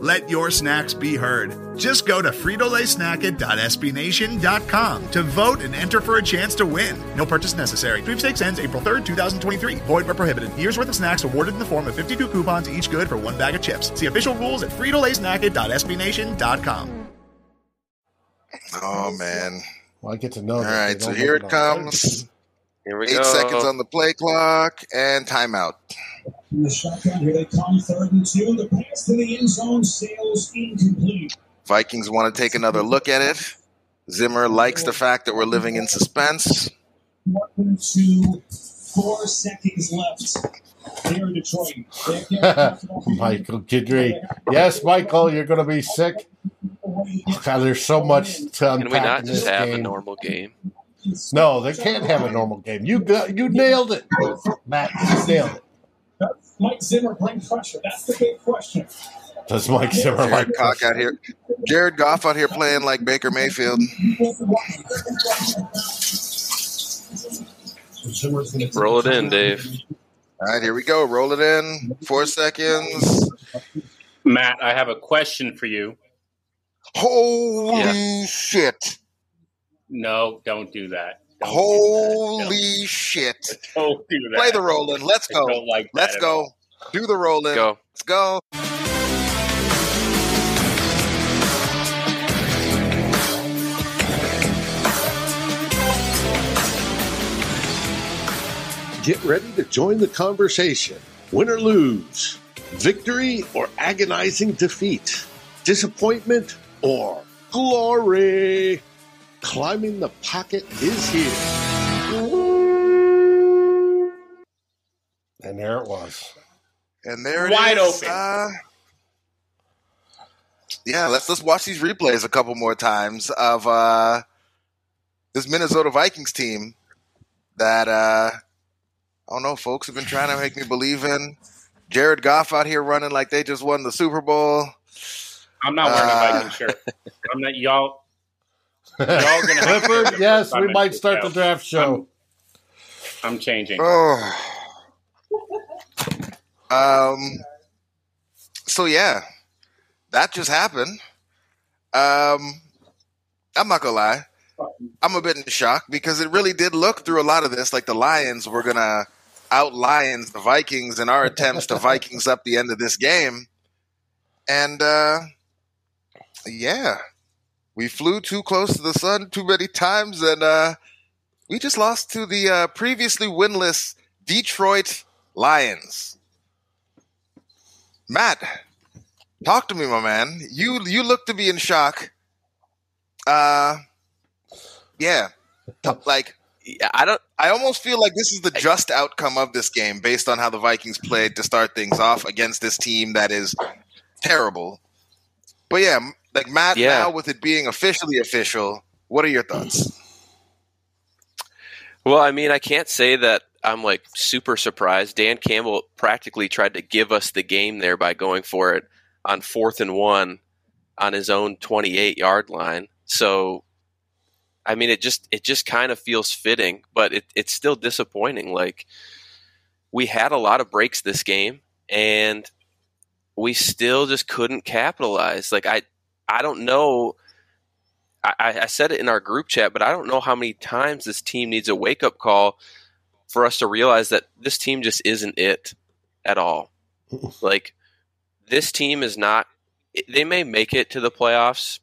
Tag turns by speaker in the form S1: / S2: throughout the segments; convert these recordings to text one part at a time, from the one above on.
S1: Let your snacks be heard. Just go to fritolaysnacket.sbnation.com to vote and enter for a chance to win. No purchase necessary. Sweepstakes ends April 3rd, 2023. Void where prohibited. Year's worth of snacks awarded in the form of 52 coupons, each good for one bag of chips. See official rules at fritolaysnacket.sbnation.com.
S2: Oh man!
S3: Well, I get to know.
S2: All
S3: that
S2: right, so here it comes.
S4: Here we
S2: Eight
S4: go.
S2: seconds on the play clock and timeout.
S5: In the shotgun, here they come, third and two. The pass to the end zone sails incomplete.
S2: Vikings want to take another look at it. Zimmer likes the fact that we're living in suspense.
S5: One and two, four seconds left. Here in Detroit. They have
S3: it. Michael Kidry. Yes, Michael, you're going to be sick. God, there's so much to unpack
S4: Can we not just
S3: this
S4: have a normal game?
S3: No, they can't have a normal game. You got, you nailed it, Matt. You nailed it.
S5: Mike Zimmer bring pressure. That's the big question.
S3: Does Mike Zimmer like
S2: Cock out here. Jared Goff out here playing like Baker Mayfield.
S4: Roll it in, Dave.
S2: All right, here we go. Roll it in. Four seconds.
S6: Matt, I have a question for you.
S2: Holy shit.
S6: No, don't do that. Don't
S2: Holy shit.
S6: do that. Don't do that.
S2: Play the roll in. Let's go.
S6: don't like that
S2: Let's go.
S6: all.
S2: Do the roll in.
S4: Go.
S2: Let's go.
S7: Get ready to join the conversation. Win or lose, victory or agonizing defeat, disappointment or glory. Climbing the pocket is here.
S3: And there it was.
S2: And there it
S6: Wide
S2: is.
S6: open.
S2: Uh, yeah, let's let's watch these replays a couple more times of uh, this Minnesota Vikings team that uh, I don't know, folks have been trying to make me believe in. Jared Goff out here running like they just won the Super Bowl.
S6: I'm not wearing
S2: Uh,
S6: a Viking shirt. I'm not y'all. Y'all gonna have to
S3: Clifford, yes, we might start the draft show.
S6: I'm changing.
S2: Oh. Um. So yeah, that just happened. Um, I'm not gonna lie. I'm a bit in shock because it really did look through a lot of this like the Lions were gonna out Lions the Vikings in our attempts to Vikings up the end of this game, and uh, yeah, we flew too close to the sun too many times, and uh, we just lost to the uh, previously winless Detroit Lions. Matt, talk to me, my man. You you look to be in shock. Uh, yeah, like
S4: I don't.
S2: I almost feel like this is the just outcome of this game based on how the Vikings played to start things off against this team that is terrible. But yeah, like Matt,
S4: Yeah.
S2: now with it being officially official, what are your thoughts?
S4: Well, I mean, I can't say that I'm like super surprised. Dan Campbell practically tried to give us the game there by going for it on fourth and one on his own 28 yard line. So, I mean, it just it just kind of feels fitting, but it, it's still disappointing. Like we had a lot of breaks this game, and we still just couldn't capitalize. Like I I don't know. I, I said it in our group chat, but I don't know how many times this team needs a wake up call for us to realize that this team just isn't it at all. like this team is not. They may make it to the playoffs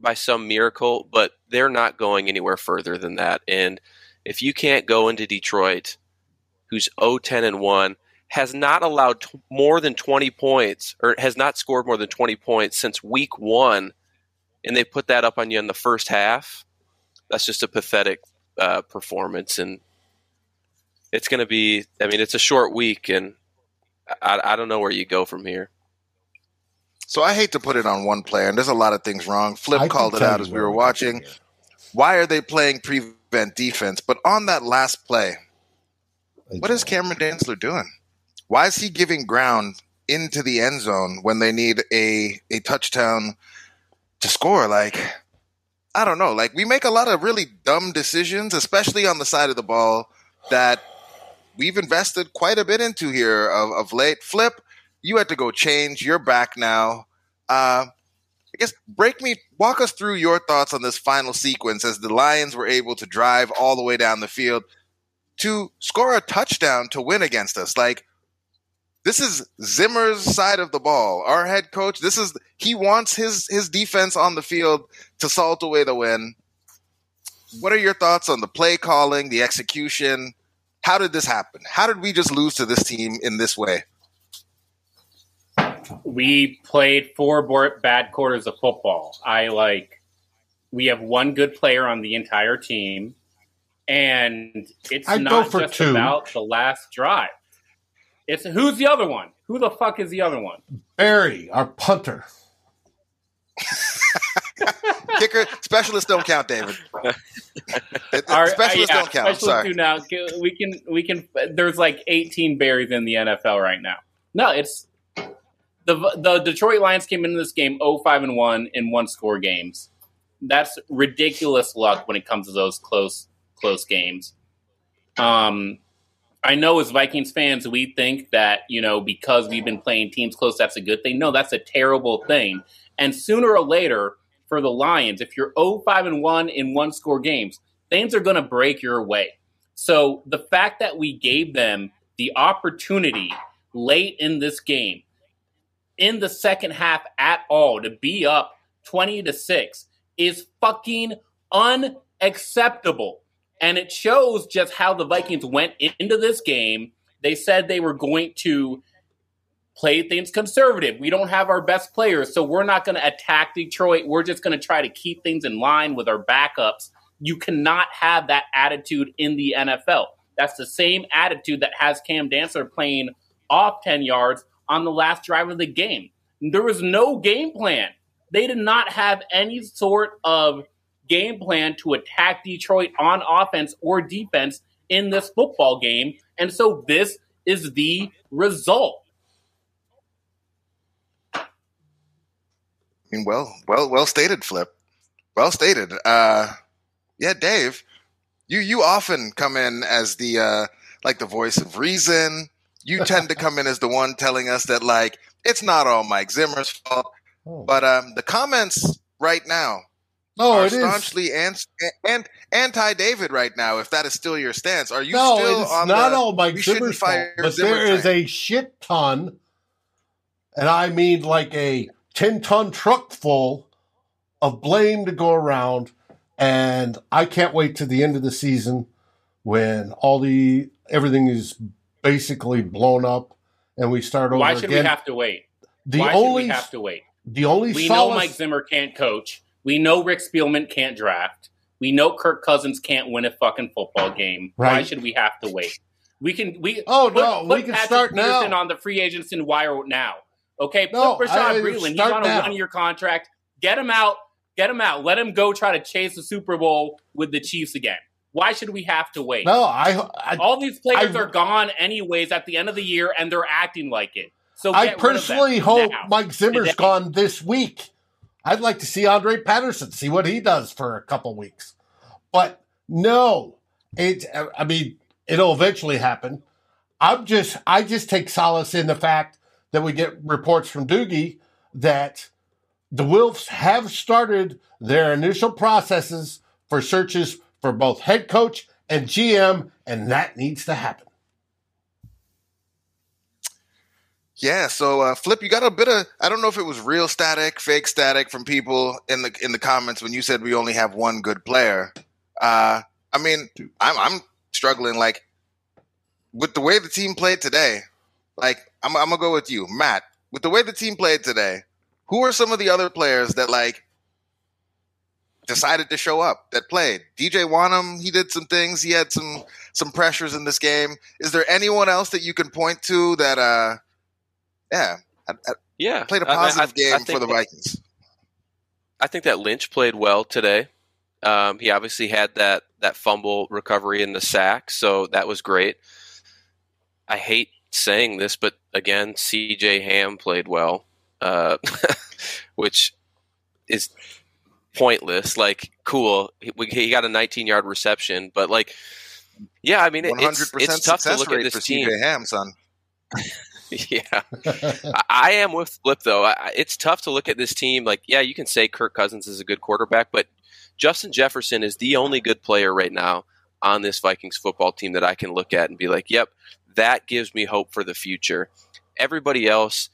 S4: by some miracle, but they're not going anywhere further than that. And if you can't go into Detroit, who's 0-10 and one, has not allowed t- more than 20 points or has not scored more than 20 points since week one and they put that up on you in the first half, that's just a pathetic uh, performance. And it's going to be, I mean, it's a short week, and I, I don't know where you go from here.
S2: So I hate to put it on one player, and there's a lot of things wrong. Flip
S3: I
S2: called it out as we were watching. Why are they playing prevent defense? But on that last play, what is Cameron Dantzler doing? Why is he giving ground into the end zone when they need a a touchdown to score? Like, I don't know. Like we make a lot of really dumb decisions, especially on the side of the ball that we've invested quite a bit into here of, of late. Flip, you had to go change. You're back now. Uh, I guess break me, walk us through your thoughts on this final sequence as the Lions were able to drive all the way down the field to score a touchdown to win against us. Like this is Zimmer's side of the ball. Our head coach, this is he wants his his defense on the field to salt away the win. What are your thoughts on the play calling, the execution? How did this happen? How did we just lose to this team in this way?
S6: we played four bad quarters of football. I like we have one good player on the entire team, and it's
S3: I'd
S6: not just
S3: two.
S6: about the last drive. It's who's the other one? Who the fuck is the other one?
S3: Berry, our punter.
S2: Kicker specialists don't count, David. It-
S6: Our- uh,
S2: specialists
S6: yeah,
S2: don't count. I'm
S6: specialists
S2: sorry.
S6: do now. We can we can. There's like 18 berries in the NFL right now. No, it's the the Detroit Lions came into this game 0-5 and one in one score games. That's ridiculous luck when it comes to those close close games. Um, I know as Vikings fans, we think that you know because we've been playing teams close, that's a good thing. No, that's a terrible thing. And sooner or later, for the Lions, if you're 0-5 and one in one score games, things are going to break your way. So the fact that we gave them the opportunity late in this game, in the second half at all, to be up 20 to 6 is fucking unacceptable. And it shows just how the Vikings went into this game. They said they were going to play things conservative. We don't have our best players, so we're not going to attack Detroit. We're just going to try to keep things in line with our backups. You cannot have that attitude in the NFL. That's the same attitude that has Cam Dantzler playing off 10 yards on the last drive of the game. There was no game plan. They did not have any sort of game plan to attack Detroit on offense or defense in this football game. And so this is the result.
S2: I mean, well, well, well stated, Flip. Well stated. Uh, yeah, Dave, you you often come in as the uh, like the voice of reason. You tend to come in as the one telling us that like it's not all Mike Zimmer's fault,
S3: Oh,
S2: but um, the comments right now
S3: no,
S2: are
S3: Oh, it is.
S2: staunchly and, and anti David right now. If that is still your stance, are you
S3: no,
S2: still
S3: it's
S2: on
S3: not
S2: the?
S3: all Mike
S2: we shouldn't
S3: Zimmer's fault, but
S2: Zimmer
S3: there is
S2: train?
S3: a shit ton, and I mean like a ten ton truck full of blame to go around, and I can't wait to the end of the season when all the everything is basically blown up and we start over
S6: Why should
S3: again.
S6: we have to wait?
S3: the
S6: Why
S3: only
S6: should we have to wait?
S3: the only
S6: We
S3: solace,
S6: know Mike Zimmer can't coach. We know Rick Spielman can't draft. We know Kirk Cousins can't win a fucking football game. Why should we have to wait? We can we
S3: Oh,
S6: put,
S3: no, we can
S6: Patrick
S3: start now.
S6: On the free agents and wire now. Okay,
S3: No,
S6: put
S3: I-
S6: Bashaud Breeland. He's
S3: start
S6: on a one year contract. Get him out. Get him out. Let him go try to chase the Super Bowl with the Chiefs again. Why should we have to wait?
S3: no, I, I
S6: All these players
S3: I-
S6: are gone anyways at the end of the year, and they're acting like it. So
S3: I
S6: get rid of them
S3: personally hope
S6: now.
S3: Mike Zimmer's
S6: today.
S3: gone this week. I'd like to see Andre Patterson, see what he does for a couple weeks. But no, it. I mean, it'll eventually happen. I'm just, I just take solace in the fact that we get reports from Doogie that the Wolves have started their initial processes for searches for both head coach and GM, and that needs to happen.
S2: Yeah, so uh, Flip, you got a bit of I don't know if it was real static, fake static from people in the in the comments when you said we only have one good player. Uh, I mean, I'm I'm struggling like with the way the team played today. Like I'm I'm gonna go with you, Matt. With the way the team played today, who are some of the other players that like decided to show up that played? DJ Wonnum, he did some things. He had some some pressures in this game. Is there anyone else that you can point to that uh yeah. I, I,
S4: Yeah,
S2: Played a positive
S4: I
S2: game for the
S4: that-
S2: Vikings.
S4: I think that Lynch played well today. Um, he obviously had that that fumble recovery in the sack, so that was great. I hate saying this, but again, C.J. Ham played well, uh, which is pointless. Like, cool, he, he got a 19 yard reception, but like, yeah, I mean, it, it's it's tough to look at this
S2: for
S4: team.
S2: CJ Ham, son.
S4: yeah, I- am with Flip though. It's tough to look at this team. Like, yeah, you can say Kirk Cousins is a good quarterback, but Justin Jefferson is the only good player right now on this Vikings football team that I can look at and be like, yep, that gives me hope for the future. Everybody else,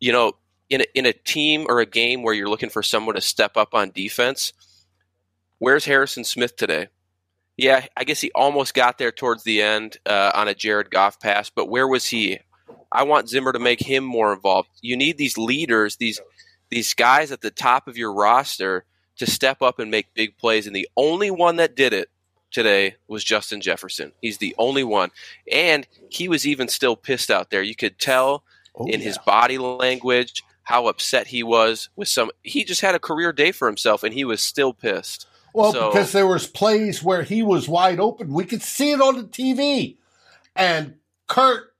S4: you know, in a, in a team or a game where you're looking for someone to step up on defense, where's Harrison Smith today? Yeah, I guess he almost got there towards the end uh, on a Jared Goff pass, but where was he? I want Zimmer to make him more involved. You need these leaders, these these guys at the top of your roster to step up and make big plays. And the only one that did it today was Justin Jefferson. He's the only one, and he was even still pissed out there. You could tell
S3: Oh,
S4: in
S3: yeah.
S4: his body language how upset he was with some. He just had a career day for himself, and he was still pissed.
S3: Well,
S4: So-
S3: because there was plays where he was wide open. We could see it on the TV. And Kurt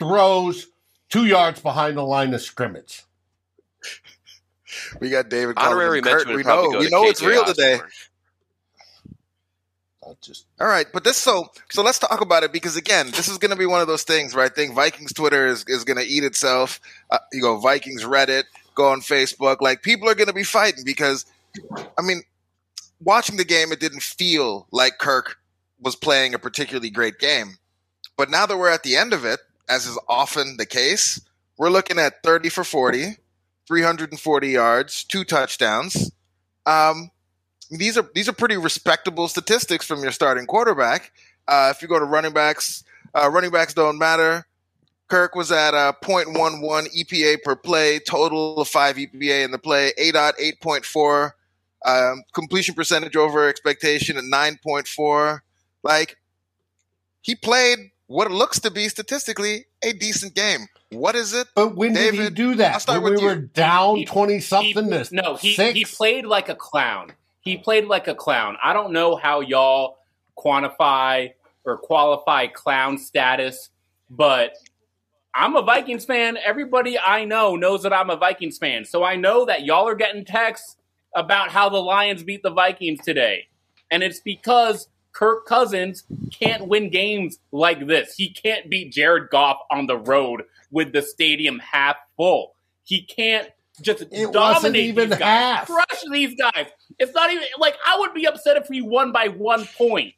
S3: throws two yards behind the line of scrimmage.
S2: We got David
S4: Honorary
S2: Kurt.
S4: mention
S2: We know, we
S4: to
S2: know it's
S4: KJ
S2: real
S4: Osborne.
S2: today.
S3: I just
S2: All right, but this so so let's talk about it because again, this is going to be one of those things where I think Vikings Twitter is, is going to eat itself. Uh, you go Vikings Reddit, go on Facebook. Like people are going to be fighting because, I mean, watching the game, it didn't feel like Kirk was playing a particularly great game. But now that we're at the end of it, as is often the case, we're looking at thirty for 40, 340 yards, two touchdowns. Um, these are these are pretty respectable statistics from your starting quarterback. Uh, if you go to running backs, uh, running backs don't matter. Kirk was at a 0.11 EPA per play, total of five EPA in the play, ADOT 8.4, um, completion percentage over expectation at 9.4. Like he played what looks to be statistically a decent game. What is it?
S3: But when did he
S2: David,
S3: do that?
S2: I'll start
S3: when we
S2: you.
S3: were down twenty something
S6: He-
S3: to
S6: no, he
S3: six.
S6: he played like a clown. He played like a clown. I don't know how y'all quantify or qualify clown status, but I'm a Vikings fan. Everybody I know knows that I'm a Vikings fan. So I know that y'all are getting texts about how the Lions beat the Vikings today. And it's because Kirk Cousins can't win games like this. He can't beat Jared Goff on the road with the stadium half full. He can't just
S3: It
S6: dominate these guys,
S3: half.
S6: crush these guys. It's not even like I would be upset if he won by one point.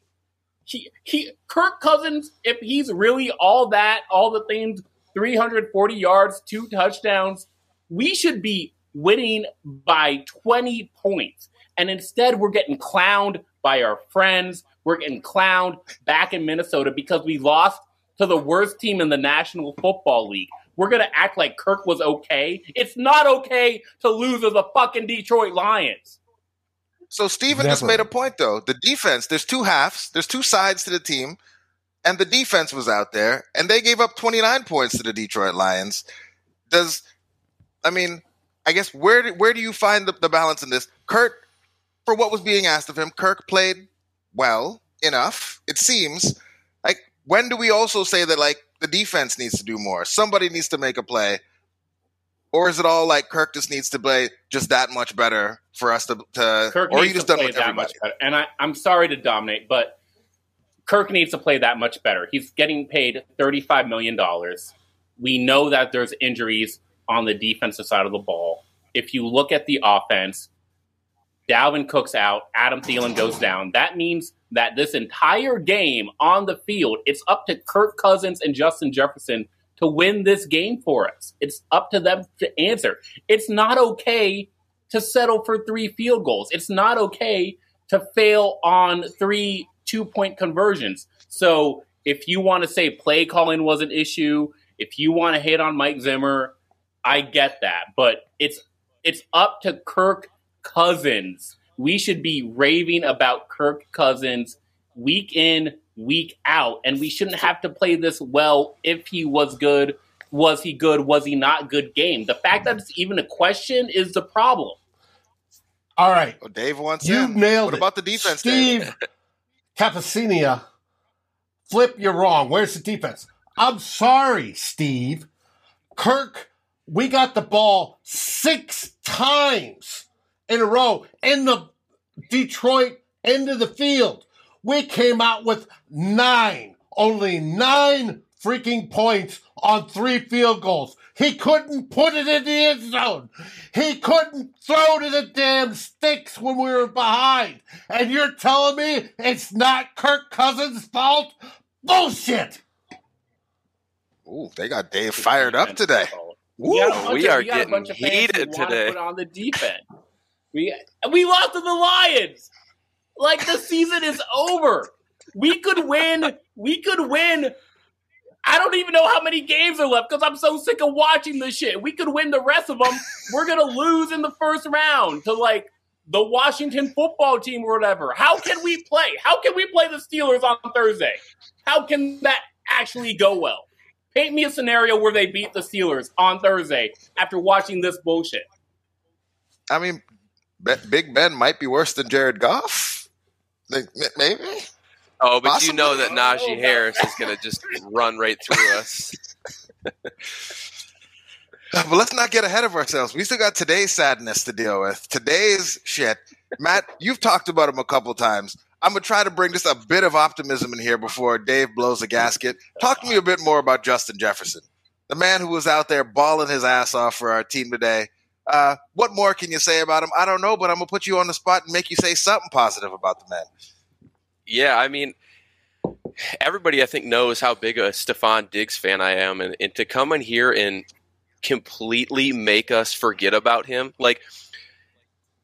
S6: He he Kirk Cousins, if he's really all that, all the things, 340 yards, two touchdowns, we should be winning by 20 points. And instead we're getting clowned by our friends. We're getting clowned back in Minnesota because we lost to the worst team in the National Football League. We're going to act like Kirk was okay. It's not okay to lose to the fucking Detroit Lions.
S2: So Steven just made a point though. The defense, there's two halves, there's two sides to the team, and the defense was out there, and they gave up 29 points to the Detroit Lions. Does I mean, I guess where do, where do you find the, the balance in this? Kurt, for what was being asked of him, Kirk played well enough. It seems like when do we also say that like the defense needs to do more? Somebody needs to make a play. Or is it all like Kirk just needs to play just that much better for us to, to
S6: Kirk
S2: or are
S6: needs
S2: you just
S6: to
S2: done
S6: play
S2: with
S6: that
S2: everybody?
S6: much better. And I, I'm sorry to dominate, but Kirk needs to play that much better. He's getting paid $35 million. We know that there's injuries on the defensive side of the ball. If you look at the offense, Dalvin Cook's out, Adam Thielen goes down. That means that this entire game on the field, it's up to Kirk Cousins and Justin Jefferson to win this game for us. It's up to them to answer. It's not okay to settle for three field goals. It's not okay to fail on three two point conversions. So if you want to say play calling was an issue, if you want to hit on Mike Zimmer, I get that. But it's it's up to Kirk Cousins. We should be raving about Kirk Cousins week in, week out, and we shouldn't have to play this well if he was good was he good, was he not good game. The fact that it's even a question is the problem.
S3: All right.
S2: Oh, Dave wants
S3: You
S2: in.
S3: nailed
S2: What
S3: it.
S2: about the defense,
S3: Steve Capicinia. Flip, you're wrong. Where's the defense? I'm sorry, Steve. Kirk, we got the ball six times in a row in the Detroit end of the field. We came out with nine, only nine freaking points on three field goals. He couldn't put it in the end zone. He couldn't throw to the damn sticks when we were behind. And you're telling me it's not Kirk Cousins' fault? Bullshit!
S2: Ooh, they got Dave fired up today.
S6: We,
S2: Woo.
S4: we
S6: of-
S4: are
S6: we got a
S4: getting
S6: bunch of fans who
S4: heated today.
S6: On the defense. We we lost to the Lions. Like the season is over. We could win. We could win. I don't even know how many games are left because I'm so sick of watching this shit. We could win the rest of them. We're gonna lose in the first round to like the Washington football team or whatever. How can we play? How can we play the Steelers on Thursday? How can that actually go well? Paint me a scenario where they beat the Steelers on Thursday after watching this bullshit.
S2: I mean, Big Ben might be worse than Jared Goff. Like, maybe.
S4: Oh, but
S2: Possibly.
S4: you know that Najee
S6: Oh.
S4: Harris is going to just run right through us.
S2: But let's not get ahead of ourselves. We still got today's sadness to deal with. Today's shit. Matt, you've talked about him a couple times. I'm gonna try to bring just a bit of optimism in here before Dave blows a gasket. Talk to me a bit more about Justin Jefferson, the man who was out there balling his ass off for our team today. Uh, what more can you say about him? I don't know, but I'm gonna put you on the spot and make you say something positive about the man.
S4: Yeah, I mean, everybody I think knows how big a Stefon Diggs fan I am, and, and to come in here and completely make us forget about him, like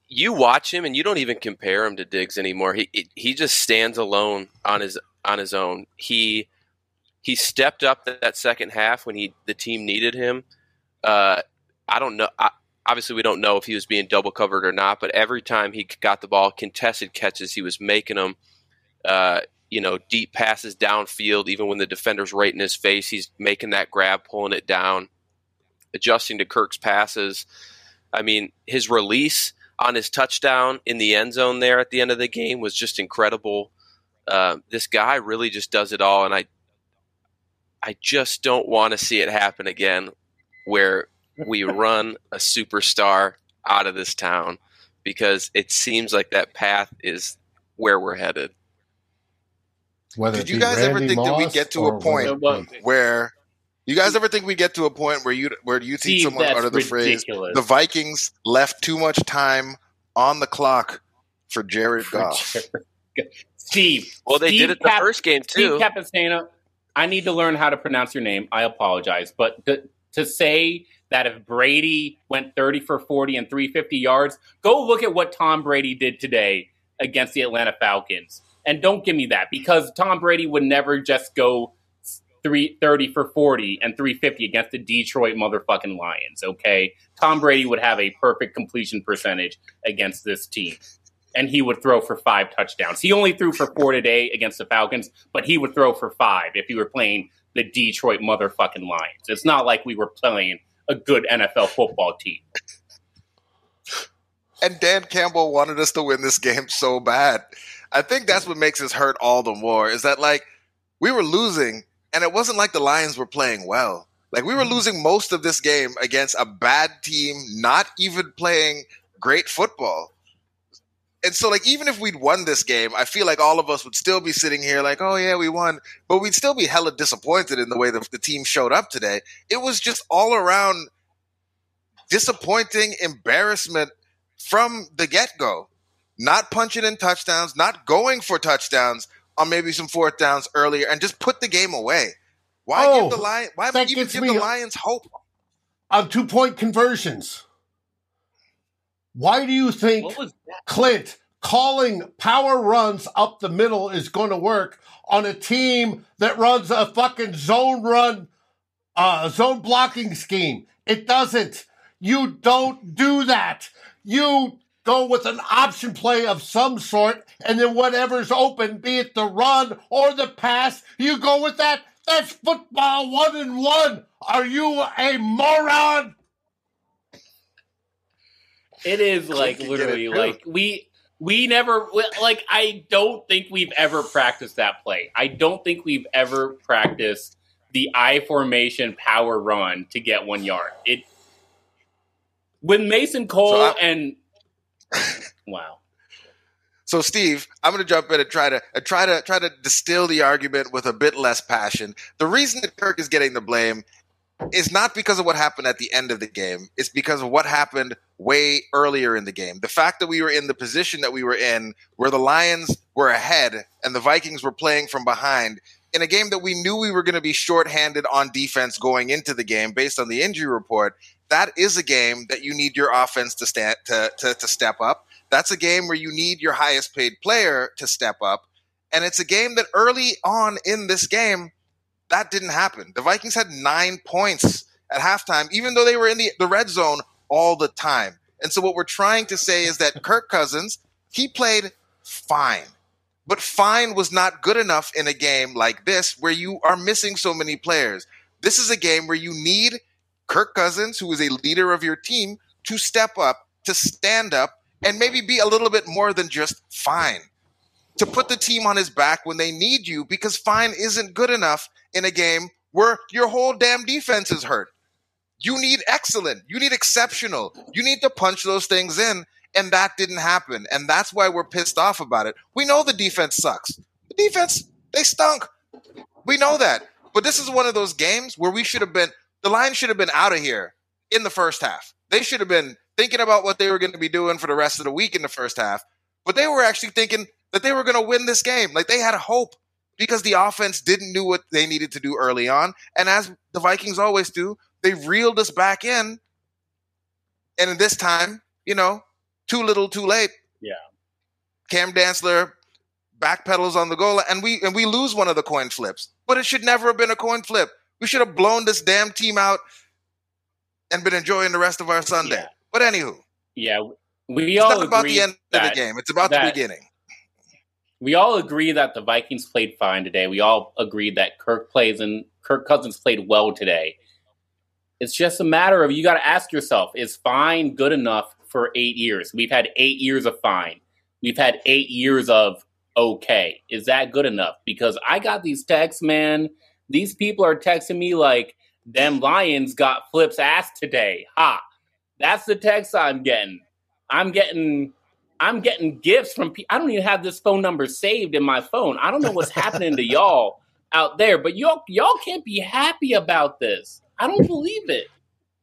S4: you watch him and you don't even compare him to Diggs anymore. He he just stands alone on his on his own. He he stepped up that, second half when he the team needed him. Uh, I don't know. I, obviously, we don't know if he was being double covered or not, but every time he got the ball, contested catches, he was making them uh, you know, deep passes downfield, even when the defender's right in his face, he's making that grab, pulling it down, adjusting to Kirk's passes. I mean, his release on his touchdown in the end zone there at the end of the game was just incredible. Uh, this guy really just does it all, and I, I just don't want to see it happen again, where we run a superstar out of this town, because it seems like that path is where we're headed.
S3: Whether
S2: Did you
S3: be
S2: guys ever
S3: Randy
S2: think that we
S3: Moss
S2: get to a point
S3: whether it be-
S2: Where you guys ever think we get to a point where you where you see
S6: Steve,
S2: someone
S6: that's
S2: utter the phrase the Vikings left too much time on the clock for Jared
S6: For
S2: Goff?
S6: Steve.
S4: Well, they
S6: Steve
S4: did it the
S6: Cap-
S4: first game too.
S6: Steve Capistana, I need to learn how to pronounce your name. I apologize. But to, to say that if Brady went 30 for 40 and 350 yards, go look at what Tom Brady did today against the Atlanta Falcons. And don't give me that because Tom Brady would never just go three, 30 for 40 and 350 against the Detroit motherfucking Lions, okay? Tom Brady would have a perfect completion percentage against this team and he would throw for five touchdowns. He only threw for four today against the Falcons, but he would throw for five if he were playing the Detroit motherfucking Lions. It's not like we were playing a good NFL football team.
S2: And Dan Campbell wanted us to win this game so bad. I think that's what makes us hurt all the more is that like we were losing and it wasn't like the Lions were playing well. Like we were mm-hmm. losing most of this game against a bad team, not even playing great football. And so like even if we'd won this game, I feel like all of us would still be sitting here like, "Oh yeah, we won." But we'd still be hella disappointed in the way the, the team showed up today. It was just all around disappointing embarrassment from the get go. Not punching in touchdowns, not going for touchdowns on maybe some fourth downs earlier, and just put the game away. Why
S3: Oh,
S2: give the Lions? Why even give the Lions hope?
S3: on two point conversions. Why do you think
S6: What was that?
S3: Klint calling power runs up the middle is going to work on a team that runs a fucking zone run, uh, zone blocking scheme? It doesn't. You don't do that. You go with an option play of some sort, and then whatever's open, be it the run or the pass, you go with that. That's football one and one. Are you a moron?
S6: It is like
S2: and
S6: literally like we we never like I don't think we've ever practiced that play. I don't think we've ever practiced the I formation power run to get one yard. It when Mason Cole
S2: So
S6: and wow.
S2: So, Steve, I'm going to jump in and try to uh, try to try to distill the argument with a bit less passion. The reason that Kirk is getting the blame is not because of what happened at the end of the game. It's because of what happened way earlier in the game. The fact that we were in the position that we were in, where the Lions were ahead and the Vikings were playing from behind, in a game that we knew we were going to be shorthanded on defense going into the game based on the injury report. That is a game that you need your offense to stand to, to, to step up. That's a game where you need your highest paid player to step up. And it's a game that early on in this game, that didn't happen. The Vikings had nine points at halftime, even though they were in the, the red zone all the time. And so what we're trying to say is that Kirk Cousins, he played fine. But fine was not good enough in a game like this where you are missing so many players. This is a game where you need Kirk Cousins, who is a leader of your team, to step up, to stand up, and maybe be a little bit more than just fine. To put the team on his back when they need you because fine isn't good enough in a game where your whole damn defense is hurt. You need excellent. You need exceptional. You need to punch those things in. And that didn't happen. And that's why we're pissed off about it. We know the defense sucks. The defense, they stunk. We know that. But this is one of those games where we should have been, the Lions should have been out of here in the first half. They should have been thinking about what they were going to be doing for the rest of the week in the first half. But they were actually thinking that they were going to win this game. Like they had hope because the offense didn't do what they needed to do early on. And as the Vikings always do, they reeled us back in. And in this time, you know, too little, too late.
S6: Yeah.
S2: Cam Dantzler backpedals on the goal, and we and we lose one of the coin flips. But it should never have been a coin flip. We should have blown this damn team out and been enjoying the rest of our Sunday.
S6: Yeah.
S2: But anywho,
S6: Yeah, we
S2: it's
S6: all
S2: not about the end of the game. It's about
S6: that-
S2: the beginning.
S6: We all agree that the Vikings played fine today. We all agreed that Kirk plays and Kirk Cousins played well today. It's just a matter of you got to ask yourself: Is fine good enough for eight years? We've had eight years of fine. We've had eight years of okay. Is that good enough? Because I got these texts, man. These people are texting me like, "Them Lions got Flip's ass today." Ha! That's the text I'm getting. I'm getting I'm getting gifts from people. I don't even have this phone number saved in my phone. I don't know what's happening to y'all out there, but y'all y'all can't be happy about this. I don't believe it.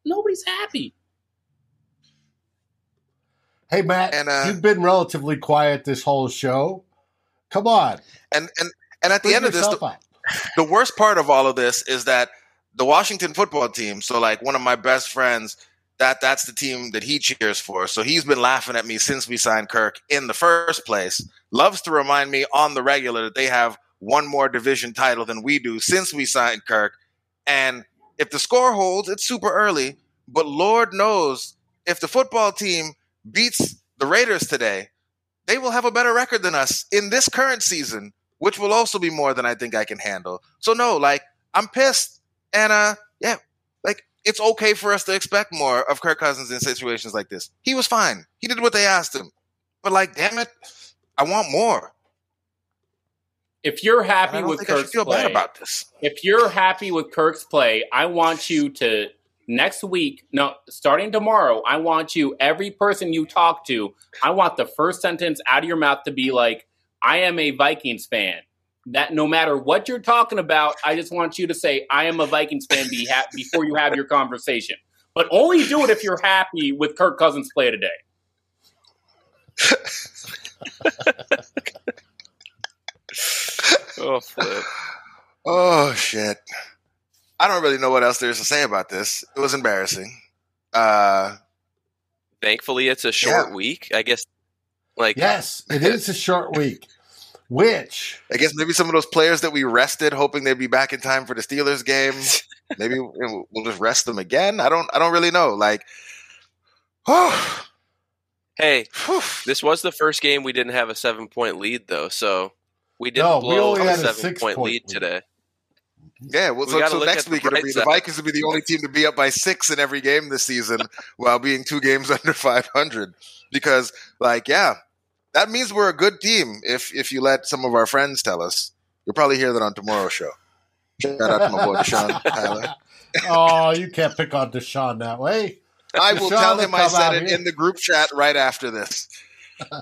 S6: Nobody's happy.
S3: Hey, Matt,
S2: And, uh,
S3: you've been relatively quiet this whole show. Come on.
S2: And and and at the
S3: bring
S2: end of this, the, the worst part of all of this is that the Washington football team, so like one of my best friends, that that's the team that he cheers for. So he's been laughing at me since we signed Kirk in the first place. Loves to remind me on the regular that they have one more division title than we do since we signed Kirk. And if the score holds, it's super early, but Lord knows if the football team beats the Raiders today, they will have a better record than us in this current season, which will also be more than I think I can handle. So no, like I'm pissed, and uh, yeah, it's okay for us to expect more of Kirk Cousins in situations like this. He was fine. He did what they asked him, but like, damn it, I want more.
S6: If you're happy with Kirk's
S2: feel
S6: play,
S2: bad about this.
S6: if you're happy with Kirk's play, I want you to next week, no, starting tomorrow, I want you, every person you talk to, I want the first sentence out of your mouth to be like, I am a Vikings fan. That no matter what you're talking about, I just want you to say, I am a Vikings fan be ha- before you have your conversation. But only do it if you're happy with Kirk Cousins' play today.
S4: Oh, flip.
S2: Oh shit. I don't really know what else there is to say about this. It was embarrassing. Uh,
S4: Thankfully, it's a short
S2: Yeah.
S4: week. I guess. Like,
S3: Yes, it is a short week, which
S2: I guess maybe some of those players that we rested, hoping they'd be back in time for the Steelers game, maybe we'll we'll just rest them again. I don't. I don't really know. Like, oh,
S4: hey, this was the first game we didn't have a seven point lead though, so we didn't
S3: No, we
S4: blow
S3: only
S4: a
S3: had a
S4: seven point
S3: point
S4: lead
S3: lead.
S4: today.
S2: Yeah, well,
S4: We
S2: so, so next week it'll
S4: bright
S2: be the. Vikings will be the only team to be up by six in every game this season, while being two games under five hundred. Because, like, yeah, that means we're a good team. If if you let some of our friends tell us, you'll probably hear that on tomorrow's show. Shout out to my boy Deshaun Tyler.
S3: oh, you can't pick on Deshaun that way.
S2: I will tell him I said it
S3: here.
S2: in the group chat right after this.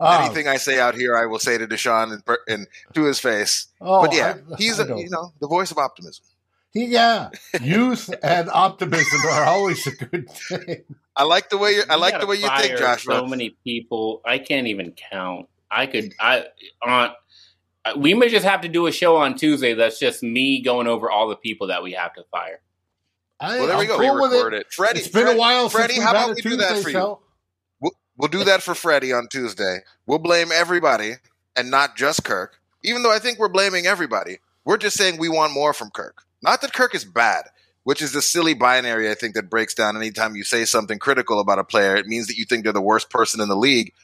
S3: Oh,
S2: Anything I say out here, I will say to Deshaun and, and to his face.
S3: oh,
S2: but yeah,
S3: I-
S2: he's
S3: I
S2: a, you know the voice of optimism.
S3: He, yeah, youth and optimism are always a good thing.
S2: I like the way you I
S6: We
S2: like the way you think,
S6: fire
S2: Joshua.
S6: So many people, I can't even count. I could, I on. Uh, we may just have to do a show on Tuesday. That's just me going over all the people that we have to fire.
S3: I,
S2: Well, there we
S3: I'm
S2: go.
S3: Cool with
S4: Re-record
S3: it.
S4: it.
S2: Freddie,
S3: It's been
S2: Fred-
S3: a while
S2: Freddie,
S3: since
S2: how
S3: we've
S2: about
S3: a
S2: we do that
S3: Tuesday
S2: for you?
S3: show.
S2: We'll, we'll do that for Freddie on Tuesday. We'll blame everybody and not just Kirk. Even though I think we're blaming everybody, we're just saying we want more from Kirk. Not that Kirk is bad, which is the silly binary I think that breaks down anytime you say something critical about a player. It means that you think they're the worst person in the league.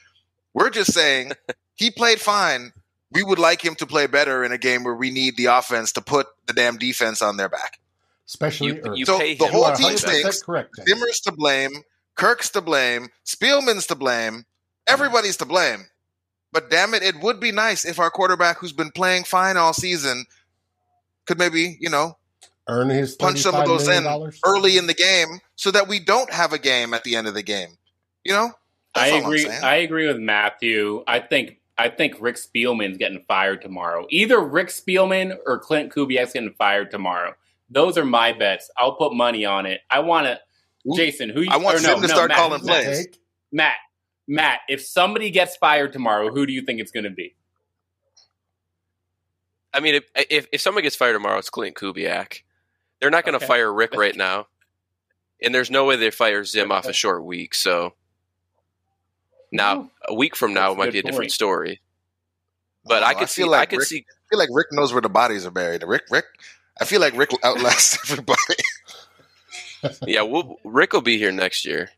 S2: We're just saying he played fine. We would like him to play better in a game where we need the offense to put the damn defense on their back.
S3: Especially
S4: You, you
S2: So the whole
S3: You
S2: team
S4: play
S3: 100%
S4: better.
S2: stinks.
S3: correct.
S2: Zimmer's to blame. Kirk's to blame. Spielman's to blame. Everybody's to blame. But damn it, it would be nice if our quarterback, who's been playing fine all season, could maybe you know
S3: Earn his
S2: punch some of
S3: 35
S2: those in
S3: dollars.
S2: early in the game, so that we don't have a game at the end of the game. You know, That's
S6: I
S2: all I'm
S6: agree. I agree with Matthew. I think I think Rick Spielman's getting fired tomorrow. Either Rick Spielman or Klint Kubiak's getting fired tomorrow. Those are my bets. I'll put money on it. I want to. Jason, who you,
S2: I want
S6: or no,
S2: to
S6: no,
S2: start
S6: Matt,
S2: calling
S6: Matt,
S2: plays.
S6: Matt, Matt, if somebody gets fired tomorrow, who do you think it's going to be?
S4: I mean, if, if if someone gets fired tomorrow, it's Klint Kubiak. They're not going to
S6: Okay.
S4: fire Rick right now, and there's no way they fire Zim off a short week. So now, oh, a week from now
S6: That's a
S4: might
S6: good
S4: be a different story. But
S2: Oh,
S4: I
S2: I
S4: could
S2: feel
S4: see.
S2: like
S4: I could
S2: Rick-
S4: see.
S2: I feel like Rick knows where the bodies are buried. Rick, Rick, I feel like Rick outlasts everybody.
S4: Yeah, we'll, Rick will be here next year.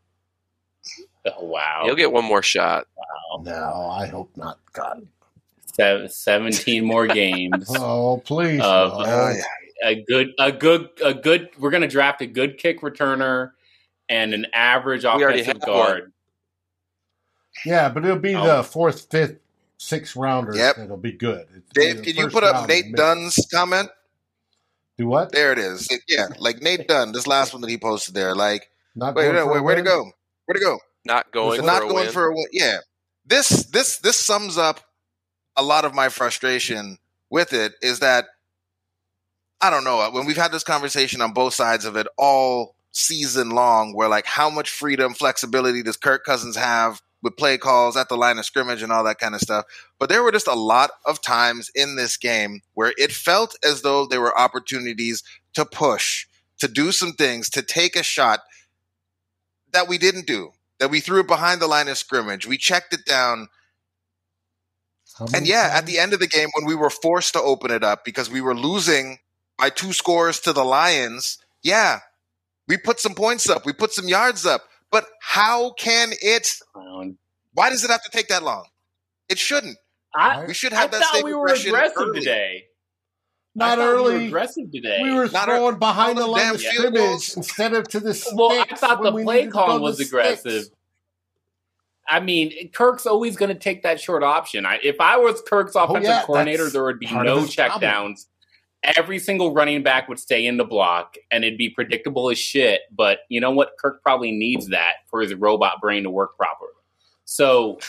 S6: Oh, wow.
S4: He'll get one more shot. Wow.
S3: No, I hope not. God.
S6: Se- 17 more games.
S3: Oh, please. No.
S2: Oh, yeah.
S6: A good a good a good we're going to draft a good kick returner and an average
S4: already
S6: offensive
S4: have
S6: guard.
S3: Yeah, but it'll be
S6: Oh.
S3: the fourth, fifth, sixth rounder.
S2: Yep.
S3: It'll be good. It's
S2: Dave,
S3: the
S2: can you put up Nate Dunn's comment?
S3: Do what?
S2: There it is. Yeah, like Nate Dunn, this last one that he posted there. Like,
S3: Not
S2: wait,
S3: going
S2: wait, wait, where to go? Where to go?
S4: Not going for
S2: not
S4: a
S2: going
S4: win.
S2: for a win. Yeah, this this this sums up a lot of my frustration with it. Is that I don't know uh, when we've had this conversation on both sides of it all season long, where like how much freedom, flexibility does Kirk Cousins have with play calls at the line of scrimmage and all that kind of stuff. But there were just a lot of times in this game where it felt as though there were opportunities to push, to do some things, to take a shot that we didn't do. That we threw it behind the line of scrimmage. We checked it down. And yeah, at the end of the game, when we were forced to open it up because we were losing by two scores to the Lions, yeah, we put some points up. We put some yards up. But how can it, why does it have to take that long? It shouldn't.
S6: I,
S2: We should
S6: I
S2: have that
S6: thought we were aggressive
S2: early.
S6: today. I
S3: Not
S6: thought We were
S3: early.
S6: aggressive today.
S3: We were
S2: Not
S3: throwing behind the
S2: the
S3: line of scrimmage instead of to the sticks.
S6: well, I thought the play
S3: needed to go
S6: calling
S3: to
S6: was aggressive.
S3: sticks.
S6: I mean, Kirk's always going to take that short option. I, if I was Kirk's offensive
S3: Oh, yeah,
S6: coordinator, there would be no
S3: his problem.
S6: Every single running back would stay in the block, and it'd be predictable as shit. But you know what? Kirk probably needs that for his robot brain to work properly. So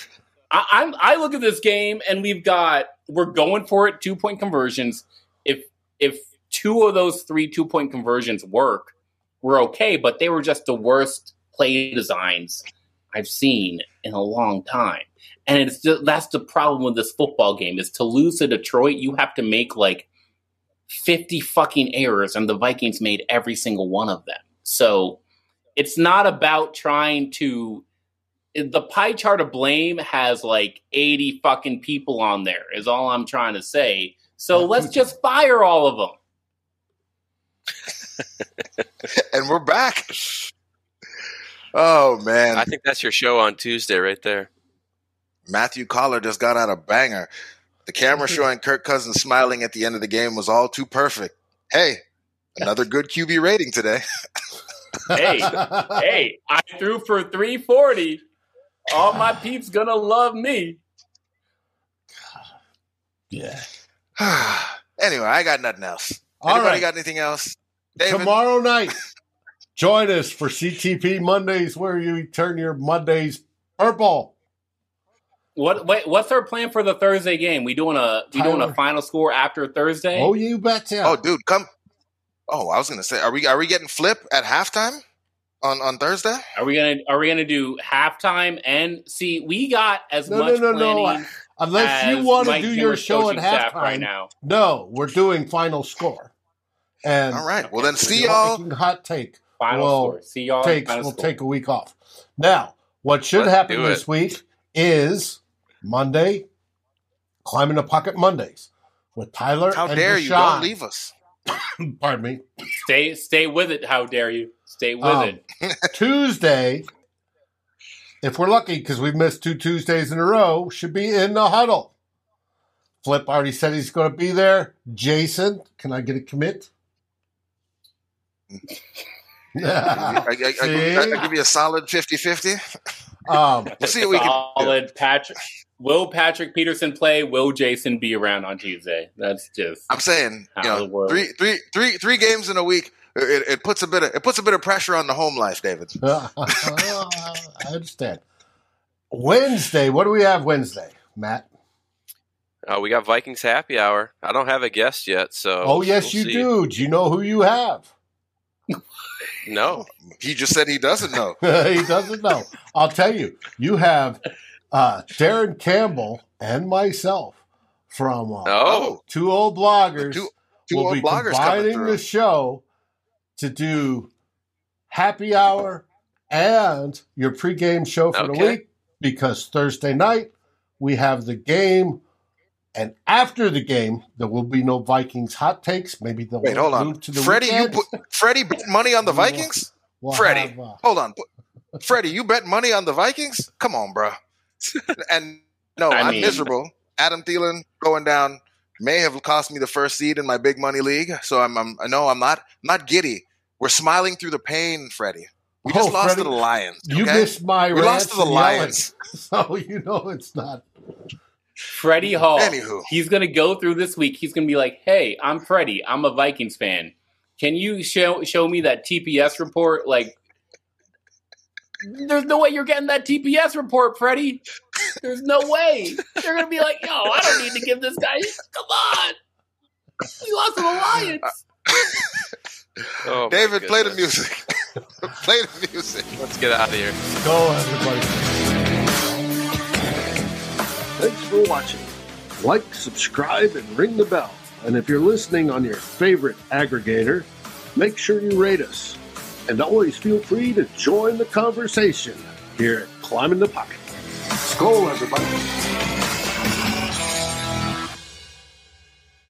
S6: I, I'm I look at this game, and we've got we're going for it two point conversions. If if two of those three two point conversions work, we're okay. But they were just the worst play designs I've seen in a long time. And it's that's the problem with this football game is to lose to Detroit, you have to make like 50 fucking errors and the Vikings made every single one of them. So it's not about trying to the pie chart of blame has like 80 fucking people on there is all I'm trying to say. So let's just fire all of them.
S2: And we're back. Oh, man.
S4: I think that's your show on Tuesday, right there.
S2: Matthew Collar just got out a banger. The camera mm-hmm. showing Kirk Cousins smiling at the end of the game was all too perfect. Hey, another good QB rating today.
S6: Hey, hey, I threw for 340. All my peeps gonna love me.
S3: yeah.
S2: anyway, I got nothing else.
S3: All
S2: Anybody
S3: right.
S2: got anything else? David?
S3: Tomorrow night, join us for CTP Mondays, where you turn your Mondays purple.
S6: What? Wait, what's our plan for the Thursday game? We doing a we doing a final score after Thursday?
S3: Oh, you betcha.
S2: Oh, dude, come. Oh, I was gonna say, are we are we getting flip at halftime on on Thursday?
S6: Are we gonna Are we gonna do halftime? And see, we got as
S3: No,
S6: much
S3: no, no, no.
S6: planning
S3: Unless
S6: as
S3: you want to do your show at
S6: coaching
S3: halftime.
S6: right now.
S3: No, we're doing final score. And
S2: All right. Well, then see
S3: You're
S2: y'all.
S3: hot take.
S6: Final
S3: Well,
S6: score. See y'all.
S3: takes
S6: final
S3: will
S6: score.
S3: take a week off. Now, what should
S4: Let's
S3: happen this week is Monday, climbing the pocket Mondays with Tyler.
S2: How
S3: and
S2: dare you? Don't leave us.
S3: Pardon me.
S6: Stay Stay with it. How dare you? Stay with
S3: Um,
S6: it.
S3: Tuesday, if we're lucky, because we've missed two Tuesdays in a row, should be in the huddle. Flip already said he's going to be there. Jason, can I get a commit?
S2: I, I, I, I, I give you a solid 50-50.
S3: um,
S2: We'll see what we can do.
S6: Solid Patrick. Will Patrick Peterson play? Will Jason be around on Tuesday? That's just
S2: I'm saying, you
S6: How the
S2: know,
S6: world-
S2: three, three, three, three games in a week. It, it puts a bit of it puts a bit of pressure on the home life, David.
S3: I understand. Wednesday, what do we have Wednesday, Matt?
S4: Uh, we got Vikings happy hour. I don't have a guest yet, so
S3: Oh, yes,
S4: we'll
S3: you
S4: see.
S3: do. Do you know who you have?
S4: No,
S2: He just said he doesn't know.
S3: he doesn't know. I'll tell you. You have uh, Darren Campbell and myself from uh,
S4: Oh.
S3: two old bloggers.
S2: Two, two
S3: will
S2: old
S3: be
S2: bloggers
S3: combining the show to do happy hour and your pregame show for the week because Thursday night we have the game. And after the game, there will be no Vikings hot takes. Maybe they'll
S2: Wait, hold on,
S3: move to the
S2: Freddie. You put Freddie bet money on the
S3: We'll-
S2: Vikings.
S3: We'll
S2: Freddie,
S3: have, uh,
S2: hold on, Freddie. You bet money on the Vikings? Come on, bro. And no,
S6: I
S2: I'm
S6: mean-
S2: miserable. Adam Thielen going down may have cost me the first seed in my big money league. So I'm, I'm no, I'm not not giddy. We're smiling through the pain, Freddie. We just
S3: Oh,
S2: lost
S3: Freddie,
S2: to the Lions.
S3: You missed my
S2: We lost to the
S3: rants and yelling.
S2: Lions.
S3: So you know it's not.
S6: Freddie Hall.
S2: Anywho.
S6: he's gonna go through this week. He's gonna be like, "Hey, I'm Freddie. I'm a Vikings fan. Can you show show me that TPS report? Like, there's no way you're getting that TPS report, Freddie. There's no way. They're gonna be like, "Yo, I don't need to give this guy. Come on, we lost to the Lions."
S4: Oh,
S2: David, play the music. play the music.
S4: Let's get out of here.
S3: Go, everybody.
S7: Thanks for watching. Like, subscribe, and ring the bell. And if you're listening on your favorite aggregator, make sure you rate us. And always feel free to join the conversation here at Climbing the Pocket. Skol, everybody.